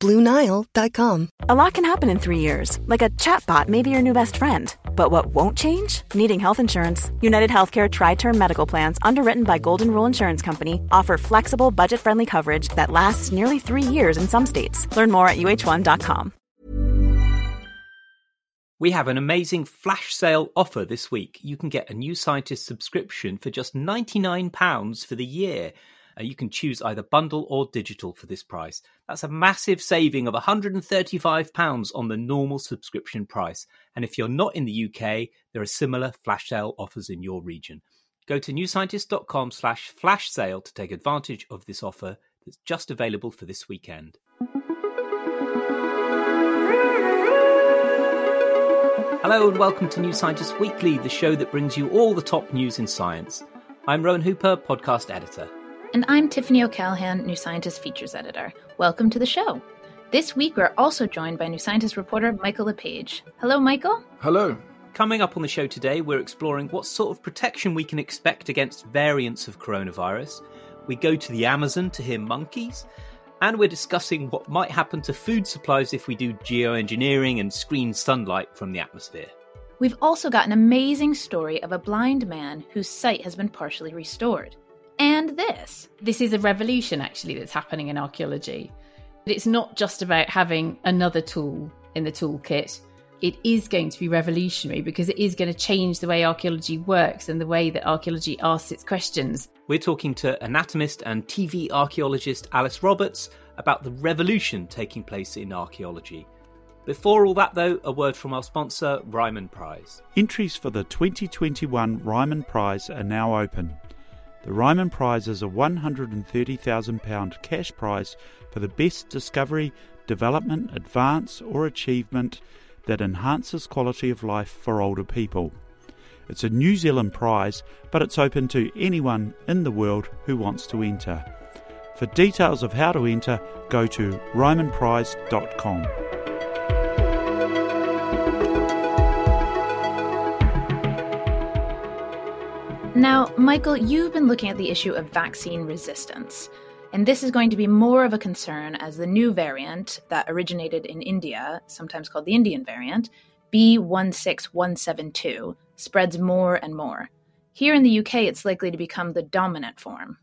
BlueNile.com. A lot can happen in three years, like a chatbot may be your new best friend. But what won't change? Needing health insurance. United Healthcare Tri Term Medical Plans, underwritten by Golden Rule Insurance Company, offer flexible, budget friendly coverage that lasts nearly three years in some states. Learn more at uh1.com. We have an amazing flash sale offer this week. You can get a New Scientist subscription for just £99 for the year. Uh, you can choose either bundle or digital for this price. That's a massive saving of £135 on the normal subscription price. And if you're not in the UK, there are similar flash sale offers in your region. Go to newscientist.com slash flash sale to take advantage of this offer that's just available for this weekend. Hello and welcome to New Scientist Weekly, the show that brings you all the top news in science. I'm Rowan Hooper, podcast editor. And I'm Tiffany O'Callaghan, New Scientist Features Editor. Welcome to the show. This week, we're also joined by New Scientist reporter Michael LePage. Hello, Michael. Hello. Coming up on the show today, we're exploring what sort of protection we can expect against variants of coronavirus. We go to the Amazon to hear monkeys, and we're discussing what might happen to food supplies if we do geoengineering and screen sunlight from the atmosphere. We've also got an amazing story of a blind man whose sight has been partially restored and this. This is a revolution actually that's happening in archaeology. It's not just about having another tool in the toolkit. It is going to be revolutionary because it is going to change the way archaeology works and the way that archaeology asks its questions. We're talking to anatomist and TV archaeologist Alice Roberts about the revolution taking place in archaeology. Before all that, though, a word from our sponsor, Ryman Prize. Entries for the 2021 Ryman Prize are now open. The Ryman Prize is a £130,000 cash prize for the best discovery, development, advance, or achievement that enhances quality of life for older people. It's a New Zealand prize, but it's open to anyone in the world who wants to enter. For details of how to enter, go to rymanprize.com. Now, Michael, you've been looking at the issue of vaccine resistance. And this is going to be more of a concern as the new variant that originated in India, sometimes called the Indian variant, B16172, spreads more and more. Here in the UK, it's likely to become the dominant form.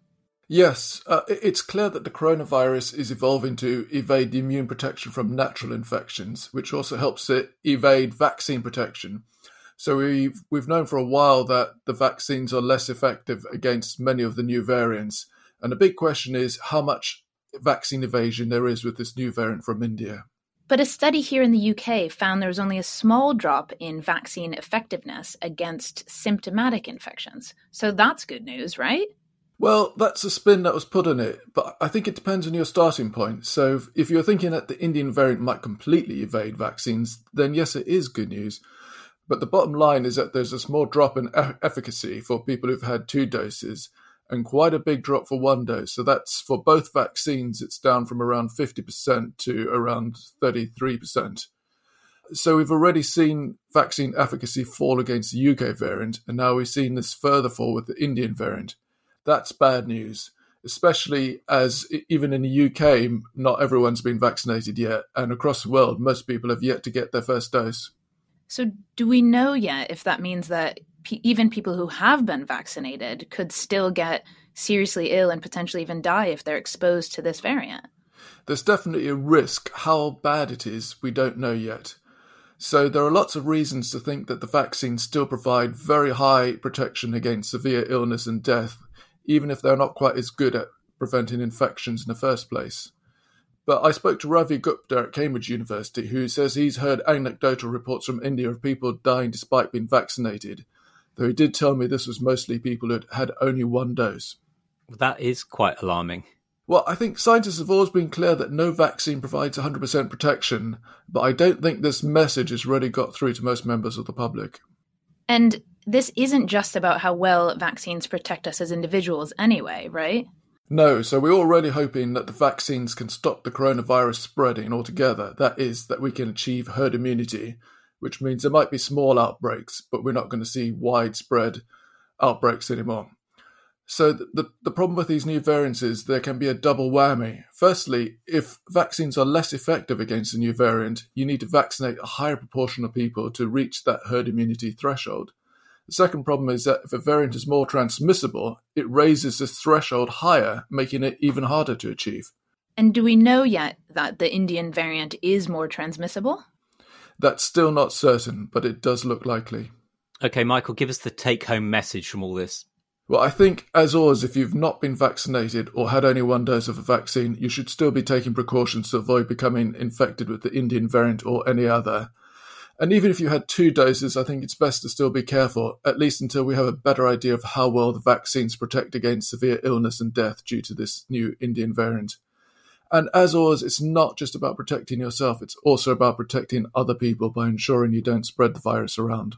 Yes, uh, it's clear that the coronavirus is evolving to evade the immune protection from natural infections, which also helps it evade vaccine protection. So we've we've known for a while that the vaccines are less effective against many of the new variants, and the big question is how much vaccine evasion there is with this new variant from India. But a study here in the UK found there was only a small drop in vaccine effectiveness against symptomatic infections. So that's good news, right? Well, that's a spin that was put on it, but I think it depends on your starting point. So if you're thinking that the Indian variant might completely evade vaccines, then yes, it is good news. But the bottom line is that there's a small drop in e- efficacy for people who've had two doses and quite a big drop for one dose. So that's for both vaccines, it's down from around 50% to around 33%. So we've already seen vaccine efficacy fall against the UK variant, and now we've seen this further fall with the Indian variant. That's bad news, especially as even in the UK, not everyone's been vaccinated yet, and across the world, most people have yet to get their first dose. So, do we know yet if that means that p- even people who have been vaccinated could still get seriously ill and potentially even die if they're exposed to this variant? There's definitely a risk. How bad it is, we don't know yet. So, there are lots of reasons to think that the vaccines still provide very high protection against severe illness and death, even if they're not quite as good at preventing infections in the first place. But I spoke to Ravi Gupta at Cambridge University, who says he's heard anecdotal reports from India of people dying despite being vaccinated, though he did tell me this was mostly people who had had only one dose. That is quite alarming. Well, I think scientists have always been clear that no vaccine provides 100% protection, but I don't think this message has really got through to most members of the public. And this isn't just about how well vaccines protect us as individuals, anyway, right? No, so we're already hoping that the vaccines can stop the coronavirus spreading altogether. That is, that we can achieve herd immunity, which means there might be small outbreaks, but we're not going to see widespread outbreaks anymore. So the, the problem with these new variants is there can be a double whammy. Firstly, if vaccines are less effective against a new variant, you need to vaccinate a higher proportion of people to reach that herd immunity threshold. The second problem is that if a variant is more transmissible, it raises this threshold higher, making it even harder to achieve. And do we know yet that the Indian variant is more transmissible? That's still not certain, but it does look likely. Okay, Michael, give us the take home message from all this. Well, I think, as always, if you've not been vaccinated or had only one dose of a vaccine, you should still be taking precautions to avoid becoming infected with the Indian variant or any other. And even if you had two doses, I think it's best to still be careful, at least until we have a better idea of how well the vaccines protect against severe illness and death due to this new Indian variant. And as always, it's not just about protecting yourself, it's also about protecting other people by ensuring you don't spread the virus around.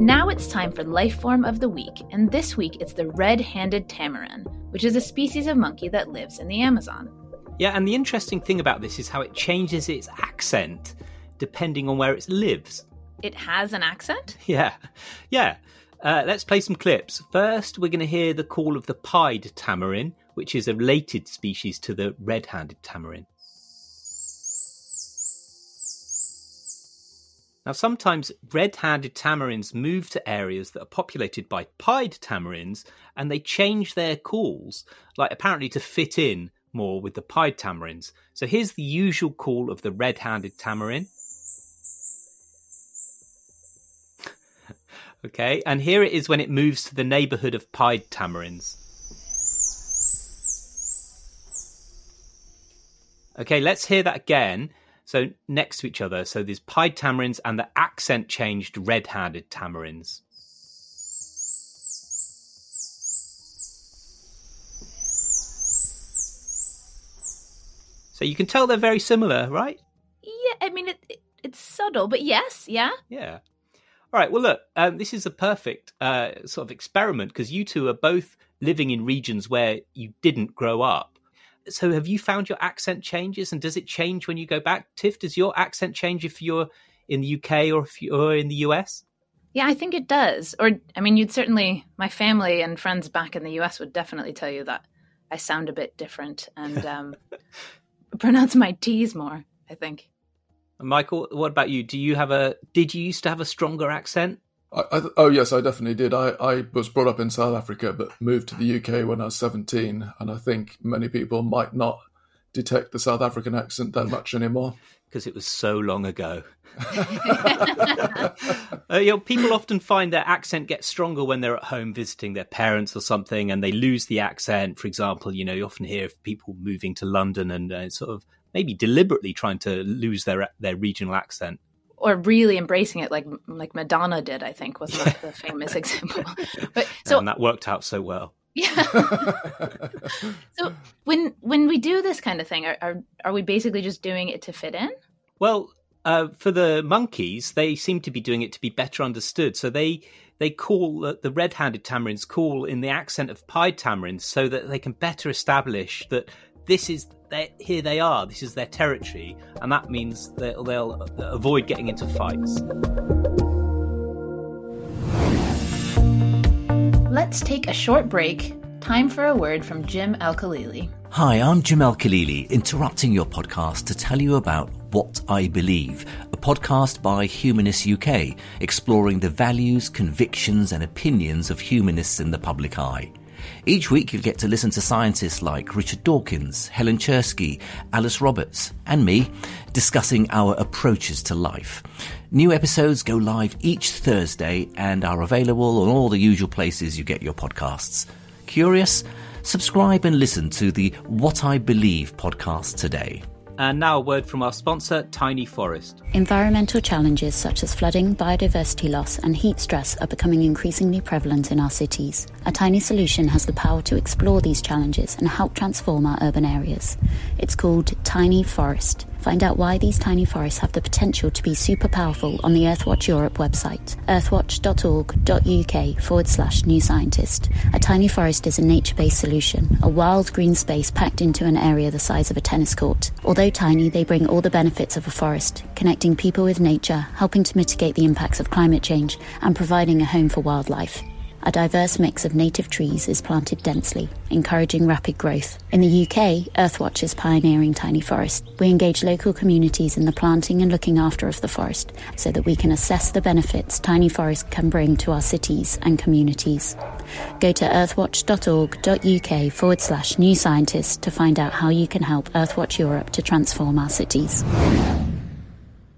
Now it's time for Life Form of the Week, and this week it's the red handed tamarin, which is a species of monkey that lives in the Amazon. Yeah, and the interesting thing about this is how it changes its accent depending on where it lives. It has an accent? Yeah, yeah. Uh, let's play some clips. First, we're going to hear the call of the pied tamarin, which is a related species to the red handed tamarin. Now, sometimes red handed tamarins move to areas that are populated by pied tamarins and they change their calls, like apparently to fit in more with the pied tamarins. So here's the usual call of the red handed tamarin. okay, and here it is when it moves to the neighborhood of pied tamarins. Okay, let's hear that again. So next to each other. So there's pied tamarins and the accent changed red handed tamarins. So you can tell they're very similar, right? Yeah, I mean, it, it it's subtle, but yes, yeah. Yeah. All right. Well, look, um, this is a perfect uh, sort of experiment because you two are both living in regions where you didn't grow up. So, have you found your accent changes, and does it change when you go back? Tiff, does your accent change if you're in the UK or if you're in the US? Yeah, I think it does. Or, I mean, you'd certainly, my family and friends back in the US would definitely tell you that I sound a bit different and um, pronounce my T's more, I think. Michael, what about you? Do you have a? Did you used to have a stronger accent? I, I, oh yes, I definitely did. I, I was brought up in South Africa, but moved to the UK when I was seventeen, and I think many people might not detect the South African accent that much anymore because it was so long ago. uh, you know, people often find their accent gets stronger when they're at home visiting their parents or something, and they lose the accent. For example, you know, you often hear of people moving to London and uh, sort of maybe deliberately trying to lose their their regional accent or really embracing it like like Madonna did I think was the, the famous example but so and that worked out so well yeah so when when we do this kind of thing are, are are we basically just doing it to fit in well uh, for the monkeys they seem to be doing it to be better understood so they they call uh, the red-handed tamarins call in the accent of pied tamarins so that they can better establish that this is here they are. This is their territory, and that means they'll, they'll avoid getting into fights. Let's take a short break. Time for a word from Jim Al Khalili. Hi, I'm Jim Al Khalili, interrupting your podcast to tell you about What I Believe, a podcast by Humanist UK, exploring the values, convictions, and opinions of humanists in the public eye. Each week you'll get to listen to scientists like Richard Dawkins, Helen Czerski, Alice Roberts, and me discussing our approaches to life. New episodes go live each Thursday and are available on all the usual places you get your podcasts. Curious? Subscribe and listen to the What I Believe podcast today. And now a word from our sponsor, Tiny Forest. Environmental challenges such as flooding, biodiversity loss, and heat stress are becoming increasingly prevalent in our cities. A tiny solution has the power to explore these challenges and help transform our urban areas. It's called Tiny Forest. Find out why these tiny forests have the potential to be super powerful on the Earthwatch Europe website, earthwatch.org.uk forward slash new scientist. A tiny forest is a nature based solution, a wild green space packed into an area the size of a tennis court. Although tiny, they bring all the benefits of a forest, connecting people with nature, helping to mitigate the impacts of climate change, and providing a home for wildlife. A diverse mix of native trees is planted densely, encouraging rapid growth. In the UK, Earthwatch is pioneering tiny forest. We engage local communities in the planting and looking after of the forest so that we can assess the benefits tiny forests can bring to our cities and communities. Go to earthwatch.org.uk forward slash new scientists to find out how you can help Earthwatch Europe to transform our cities.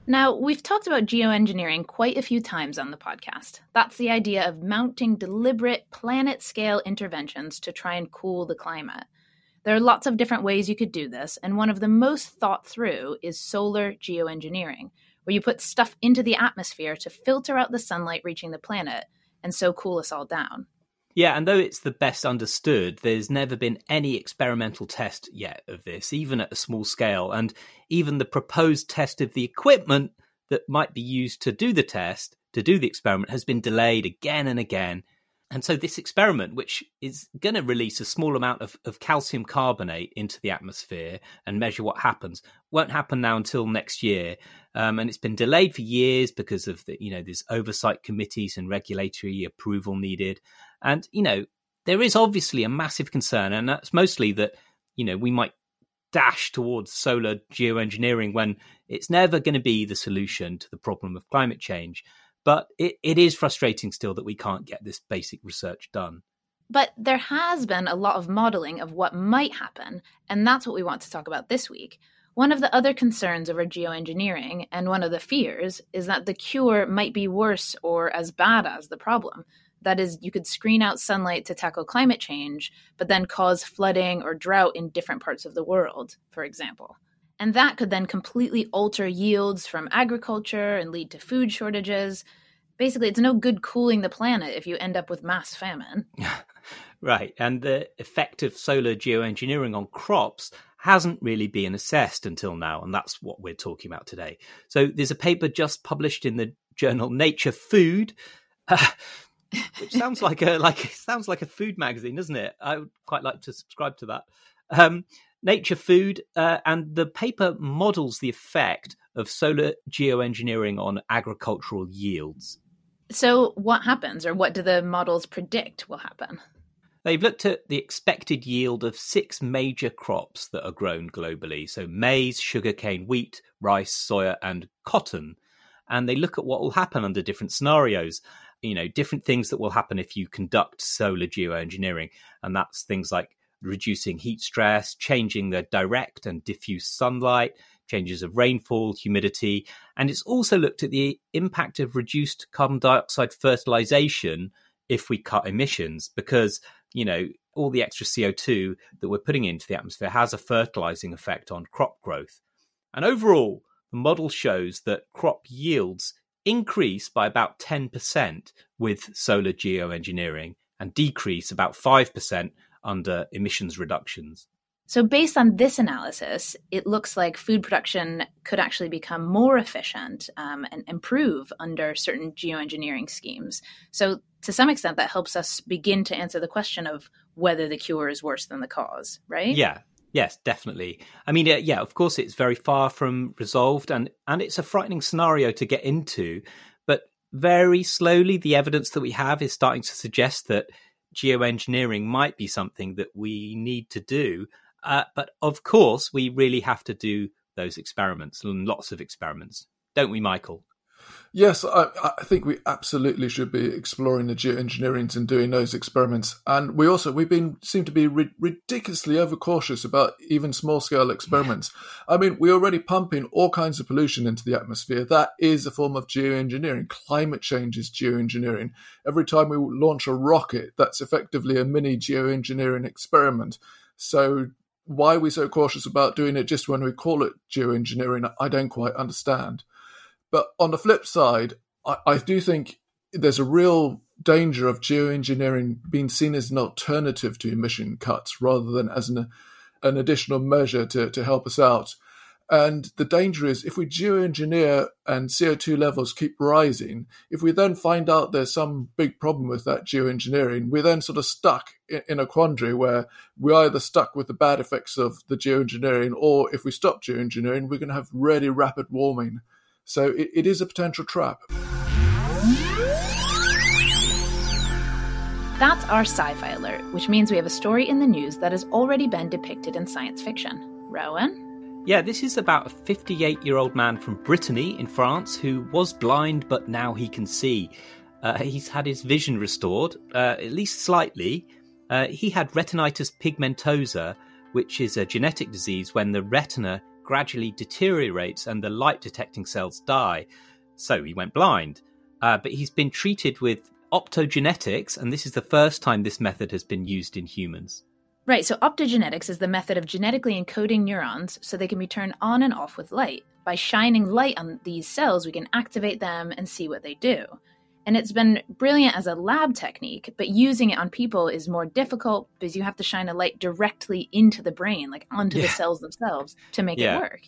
Now, we've talked about geoengineering quite a few times on the podcast. That's the idea of mounting deliberate planet scale interventions to try and cool the climate. There are lots of different ways you could do this, and one of the most thought through is solar geoengineering, where you put stuff into the atmosphere to filter out the sunlight reaching the planet and so cool us all down. Yeah, and though it's the best understood, there's never been any experimental test yet of this, even at a small scale. And even the proposed test of the equipment that might be used to do the test, to do the experiment, has been delayed again and again. And so, this experiment, which is going to release a small amount of, of calcium carbonate into the atmosphere and measure what happens, won't happen now until next year. Um, and it's been delayed for years because of the, you know, there's oversight committees and regulatory approval needed. And, you know, there is obviously a massive concern, and that's mostly that, you know, we might dash towards solar geoengineering when it's never going to be the solution to the problem of climate change. But it, it is frustrating still that we can't get this basic research done. But there has been a lot of modeling of what might happen, and that's what we want to talk about this week. One of the other concerns over geoengineering, and one of the fears, is that the cure might be worse or as bad as the problem. That is, you could screen out sunlight to tackle climate change, but then cause flooding or drought in different parts of the world, for example. And that could then completely alter yields from agriculture and lead to food shortages. Basically, it's no good cooling the planet if you end up with mass famine. right. And the effect of solar geoengineering on crops hasn't really been assessed until now. And that's what we're talking about today. So there's a paper just published in the journal Nature Food. Uh, which sounds like a like sounds like a food magazine, doesn't it? I would quite like to subscribe to that. Um, Nature Food, uh, and the paper models the effect of solar geoengineering on agricultural yields. So, what happens, or what do the models predict will happen? They've looked at the expected yield of six major crops that are grown globally. So, maize, sugarcane, wheat, rice, soya, and cotton. And they look at what will happen under different scenarios you know different things that will happen if you conduct solar geoengineering and that's things like reducing heat stress changing the direct and diffuse sunlight changes of rainfall humidity and it's also looked at the impact of reduced carbon dioxide fertilization if we cut emissions because you know all the extra CO2 that we're putting into the atmosphere has a fertilizing effect on crop growth. And overall the model shows that crop yields increase by about 10% with solar geoengineering and decrease about 5% under emissions reductions. So, based on this analysis, it looks like food production could actually become more efficient um, and improve under certain geoengineering schemes. So, to some extent, that helps us begin to answer the question of whether the cure is worse than the cause, right? Yeah, Yes, definitely. I mean, yeah, of course, it's very far from resolved, and and it's a frightening scenario to get into. But very slowly, the evidence that we have is starting to suggest that geoengineering might be something that we need to do. Uh, but of course, we really have to do those experiments and lots of experiments, don't we, Michael? Yes, I, I, think we absolutely should be exploring the geoengineering and doing those experiments. And we also we've been seem to be ri- ridiculously overcautious about even small scale experiments. I mean, we're already pumping all kinds of pollution into the atmosphere. That is a form of geoengineering. Climate change is geoengineering. Every time we launch a rocket, that's effectively a mini geoengineering experiment. So why are we're so cautious about doing it just when we call it geoengineering, I don't quite understand. But on the flip side, I, I do think there's a real danger of geoengineering being seen as an alternative to emission cuts rather than as an, an additional measure to, to help us out. And the danger is if we geoengineer and CO2 levels keep rising, if we then find out there's some big problem with that geoengineering, we're then sort of stuck in a quandary where we're either stuck with the bad effects of the geoengineering, or if we stop geoengineering, we're going to have really rapid warming. So it, it is a potential trap. That's our sci fi alert, which means we have a story in the news that has already been depicted in science fiction. Rowan? Yeah, this is about a 58 year old man from Brittany in France who was blind, but now he can see. Uh, he's had his vision restored, uh, at least slightly. Uh, he had retinitis pigmentosa, which is a genetic disease when the retina gradually deteriorates and the light detecting cells die. So he went blind. Uh, but he's been treated with optogenetics, and this is the first time this method has been used in humans. Right, so optogenetics is the method of genetically encoding neurons so they can be turned on and off with light. By shining light on these cells, we can activate them and see what they do. And it's been brilliant as a lab technique, but using it on people is more difficult because you have to shine a light directly into the brain, like onto yeah. the cells themselves, to make yeah. it work.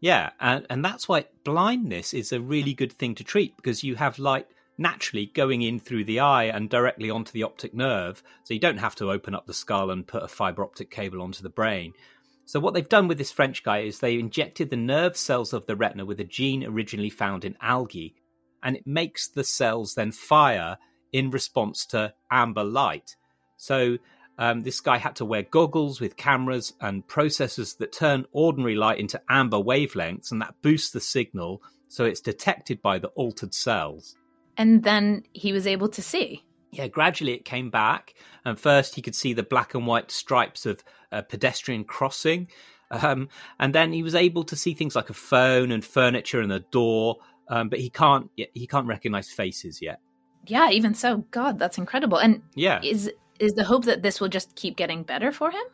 Yeah, and, and that's why blindness is a really good thing to treat because you have light naturally going in through the eye and directly onto the optic nerve. So you don't have to open up the skull and put a fiber optic cable onto the brain. So what they've done with this French guy is they injected the nerve cells of the retina with a gene originally found in algae, and it makes the cells then fire in response to amber light. So um, this guy had to wear goggles with cameras and processors that turn ordinary light into amber wavelengths, and that boosts the signal so it's detected by the altered cells and then he was able to see. Yeah, gradually it came back, and first he could see the black and white stripes of a pedestrian crossing, um, and then he was able to see things like a phone and furniture and a door, um, but he can't he can't recognize faces yet. Yeah, even so, God, that's incredible. And yeah, is is the hope that this will just keep getting better for him?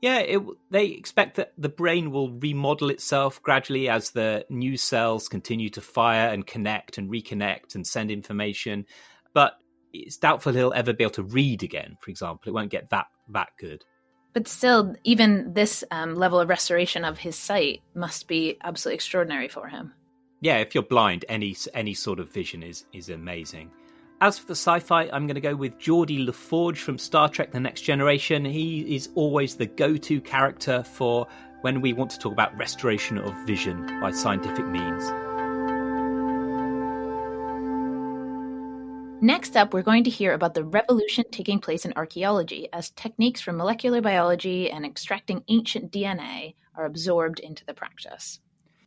Yeah, it, they expect that the brain will remodel itself gradually as the new cells continue to fire and connect and reconnect and send information. But it's doubtful he'll ever be able to read again, for example. It won't get that that good. But still, even this um, level of restoration of his sight must be absolutely extraordinary for him. Yeah, if you're blind, any any sort of vision is is amazing. As for the sci fi, I'm going to go with Geordi LaForge from Star Trek The Next Generation. He is always the go to character for when we want to talk about restoration of vision by scientific means. Next up, we're going to hear about the revolution taking place in archaeology as techniques from molecular biology and extracting ancient DNA are absorbed into the practice.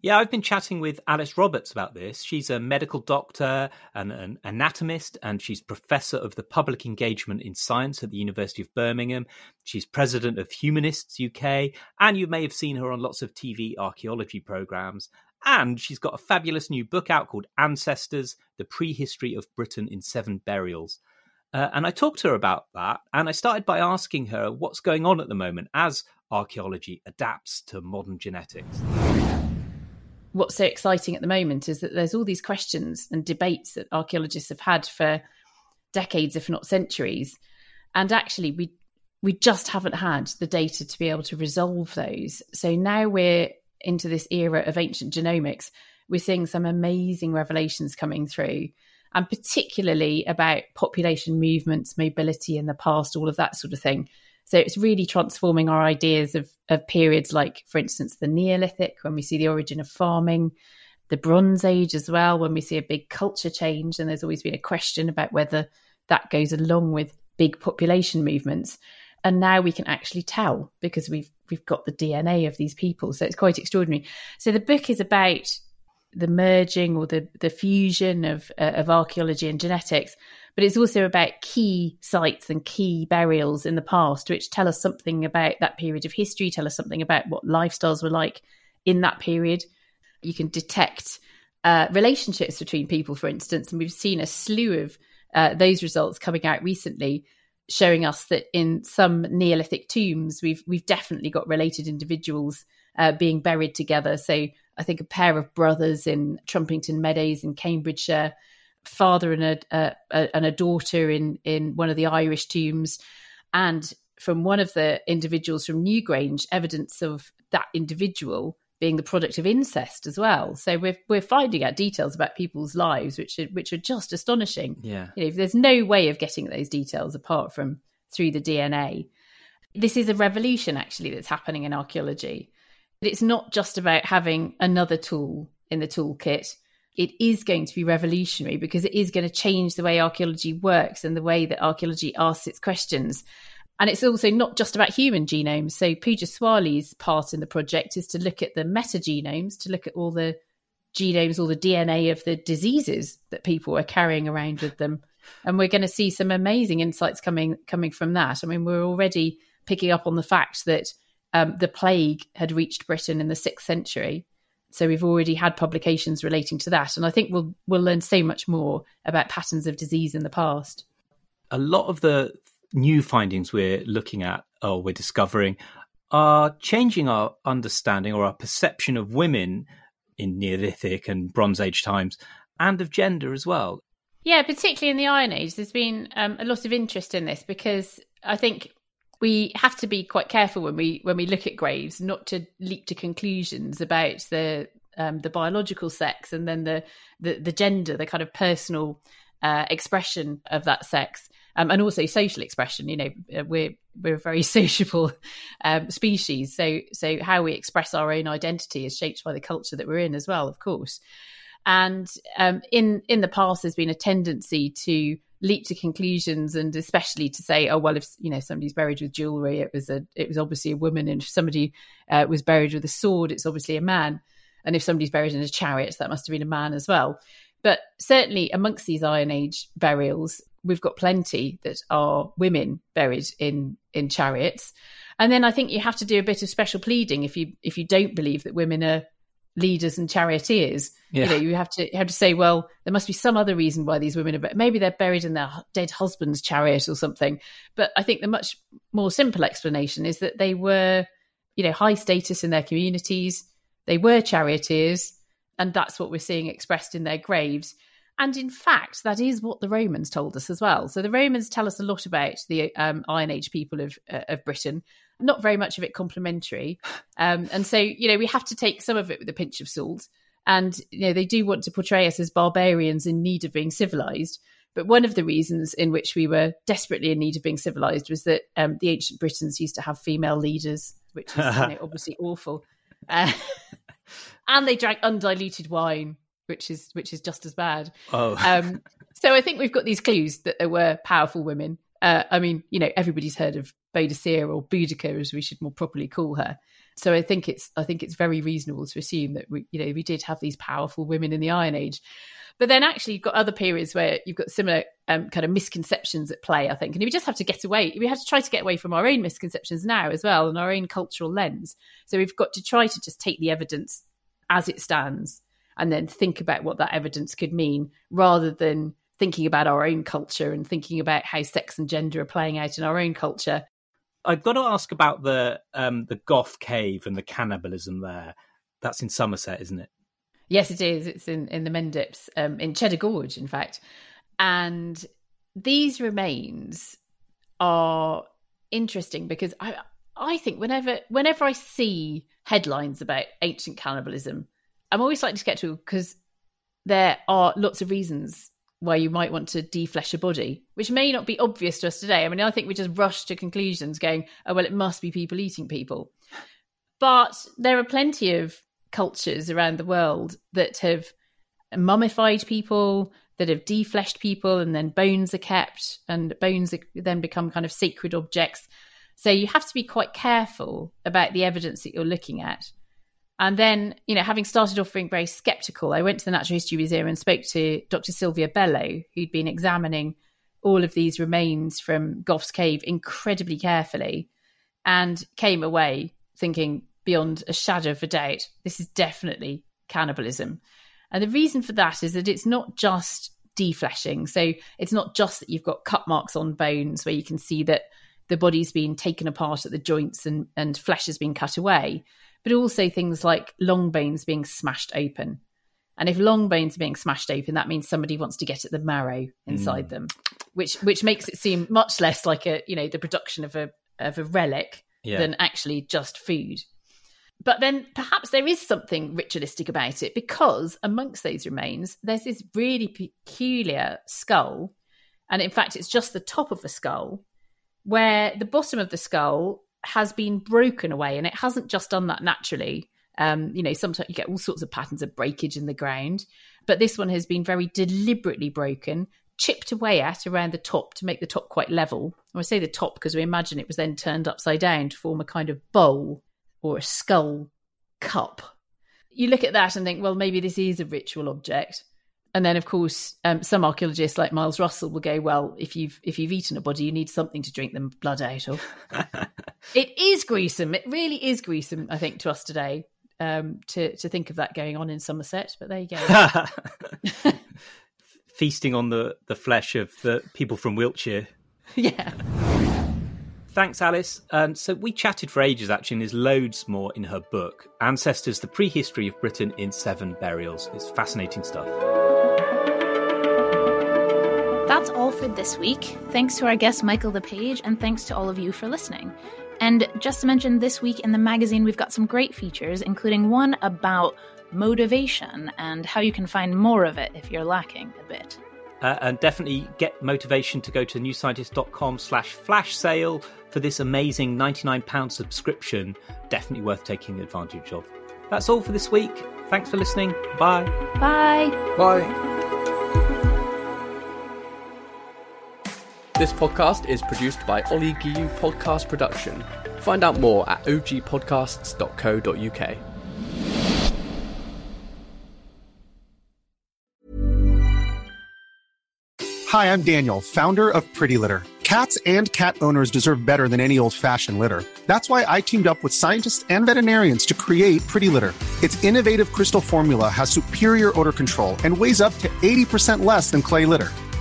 Yeah, I've been chatting with Alice Roberts about this. She's a medical doctor and an anatomist, and she's professor of the public engagement in science at the University of Birmingham. She's president of Humanists UK, and you may have seen her on lots of TV archaeology programs. And she's got a fabulous new book out called Ancestors The Prehistory of Britain in Seven Burials. Uh, and I talked to her about that, and I started by asking her what's going on at the moment as archaeology adapts to modern genetics what's so exciting at the moment is that there's all these questions and debates that archaeologists have had for decades, if not centuries. And actually, we we just haven't had the data to be able to resolve those. So now we're into this era of ancient genomics. We're seeing some amazing revelations coming through, and particularly about population movements, mobility in the past, all of that sort of thing. So it's really transforming our ideas of, of periods like, for instance, the Neolithic, when we see the origin of farming, the Bronze Age as well, when we see a big culture change. And there's always been a question about whether that goes along with big population movements. And now we can actually tell because we've we've got the DNA of these people. So it's quite extraordinary. So the book is about the merging or the the fusion of uh, of archaeology and genetics but it's also about key sites and key burials in the past, which tell us something about that period of history, tell us something about what lifestyles were like in that period. You can detect uh, relationships between people, for instance, and we've seen a slew of uh, those results coming out recently. showing us that in some Neolithic tombs, we've we've definitely got related individuals uh, being buried together. So I think a pair of brothers in Trumpington Meadows in Cambridgeshire, father and a, a, a, and a daughter in in one of the Irish tombs, and from one of the individuals from Newgrange, evidence of that individual being the product of incest as well. So we're we're finding out details about people's lives, which are which are just astonishing. Yeah, you know, there's no way of getting those details apart from through the DNA. This is a revolution actually that's happening in archaeology. It's not just about having another tool in the toolkit. It is going to be revolutionary because it is going to change the way archaeology works and the way that archaeology asks its questions. And it's also not just about human genomes. So Pooja Swali's part in the project is to look at the metagenomes, to look at all the genomes, all the DNA of the diseases that people are carrying around with them. And we're going to see some amazing insights coming coming from that. I mean, we're already picking up on the fact that um, the plague had reached Britain in the sixth century. So we've already had publications relating to that, and I think we'll we'll learn so much more about patterns of disease in the past. A lot of the new findings we're looking at or we're discovering are changing our understanding or our perception of women in Neolithic and Bronze Age times and of gender as well. Yeah, particularly in the Iron Age, there's been um, a lot of interest in this because I think we have to be quite careful when we when we look at graves, not to leap to conclusions about the um, the biological sex and then the, the, the gender, the kind of personal uh, expression of that sex um, and also social expression. You know, uh, we're we're a very sociable um, species, so so how we express our own identity is shaped by the culture that we're in as well, of course. And um, in in the past, there's been a tendency to leap to conclusions, and especially to say, oh well, if you know somebody's buried with jewelry, it was a it was obviously a woman, and if somebody uh, was buried with a sword, it's obviously a man, and if somebody's buried in a chariot, that must have been a man as well. But certainly amongst these Iron Age burials, we've got plenty that are women buried in in chariots. And then I think you have to do a bit of special pleading if you if you don't believe that women are leaders and charioteers. Yeah. You know, you have to you have to say, well, there must be some other reason why these women are maybe they're buried in their dead husband's chariot or something. But I think the much more simple explanation is that they were, you know, high status in their communities. They were charioteers, and that's what we're seeing expressed in their graves. And in fact, that is what the Romans told us as well. So the Romans tell us a lot about the um, Iron Age people of uh, of Britain. Not very much of it complimentary, um, and so you know we have to take some of it with a pinch of salt. And you know they do want to portray us as barbarians in need of being civilized. But one of the reasons in which we were desperately in need of being civilized was that um, the ancient Britons used to have female leaders, which is you know, obviously awful. Uh, and they drank undiluted wine, which is which is just as bad. Oh, um, so I think we've got these clues that there were powerful women. Uh, I mean, you know, everybody's heard of Boadicea or Boudica, as we should more properly call her. So I think it's I think it's very reasonable to assume that we, you know, we did have these powerful women in the Iron Age. But then actually, you've got other periods where you've got similar um, kind of misconceptions at play. I think, and we just have to get away. We have to try to get away from our own misconceptions now as well, and our own cultural lens. So we've got to try to just take the evidence as it stands and then think about what that evidence could mean rather than thinking about our own culture and thinking about how sex and gender are playing out in our own culture. I've got to ask about the um, the Gough Cave and the cannibalism there. That's in Somerset, isn't it? Yes, it is. It's in in the Mendips, um, in Cheddar Gorge, in fact. And these remains are interesting because I I think whenever whenever I see headlines about ancient cannibalism, I'm always to get because there are lots of reasons why you might want to deflesh a body, which may not be obvious to us today. I mean, I think we just rush to conclusions going, oh, well, it must be people eating people. But there are plenty of cultures around the world that have mummified people, that have defleshed people, and then bones are kept, and bones then become kind of sacred objects. So you have to be quite careful about the evidence that you're looking at. And then, you know, having started off being very skeptical, I went to the Natural History Museum and spoke to Dr. Silvia Bello, who'd been examining all of these remains from Gough's Cave incredibly carefully and came away thinking beyond a shadow of a doubt this is definitely cannibalism. And the reason for that is that it's not just defleshing. So it's not just that you've got cut marks on bones where you can see that the body's been taken apart at the joints and, and flesh has been cut away, but also things like long bones being smashed open. And if long bones are being smashed open, that means somebody wants to get at the marrow inside mm. them, which which makes it seem much less like a you know the production of a of a relic yeah. than actually just food. But then perhaps there is something ritualistic about it because amongst those remains, there's this really peculiar skull. And in fact, it's just the top of the skull where the bottom of the skull has been broken away. And it hasn't just done that naturally. Um, you know, sometimes you get all sorts of patterns of breakage in the ground. But this one has been very deliberately broken, chipped away at around the top to make the top quite level. I say the top because we imagine it was then turned upside down to form a kind of bowl or a skull cup. You look at that and think, well, maybe this is a ritual object. And then, of course, um, some archaeologists like Miles Russell will go, well, if you've if you've eaten a body, you need something to drink the blood out of. it is gruesome. It really is gruesome. I think to us today um, to to think of that going on in Somerset. But there you go. Feasting on the the flesh of the people from Wiltshire. Yeah. Thanks, Alice. Um, so we chatted for ages, actually, and there's loads more in her book, Ancestors: The Prehistory of Britain in Seven Burials. It's fascinating stuff. That's all for this week. Thanks to our guest Michael LePage, and thanks to all of you for listening. And just to mention, this week in the magazine, we've got some great features, including one about motivation and how you can find more of it if you're lacking a bit. Uh, and definitely get motivation to go to newscientist.com slash flash sale for this amazing £99 subscription. Definitely worth taking advantage of. That's all for this week. Thanks for listening. Bye. Bye. Bye. This podcast is produced by Ollie Giu Podcast Production. Find out more at ogpodcasts.co.uk. Hi, I'm Daniel, founder of Pretty Litter. Cats and cat owners deserve better than any old fashioned litter. That's why I teamed up with scientists and veterinarians to create Pretty Litter. Its innovative crystal formula has superior odor control and weighs up to 80% less than clay litter.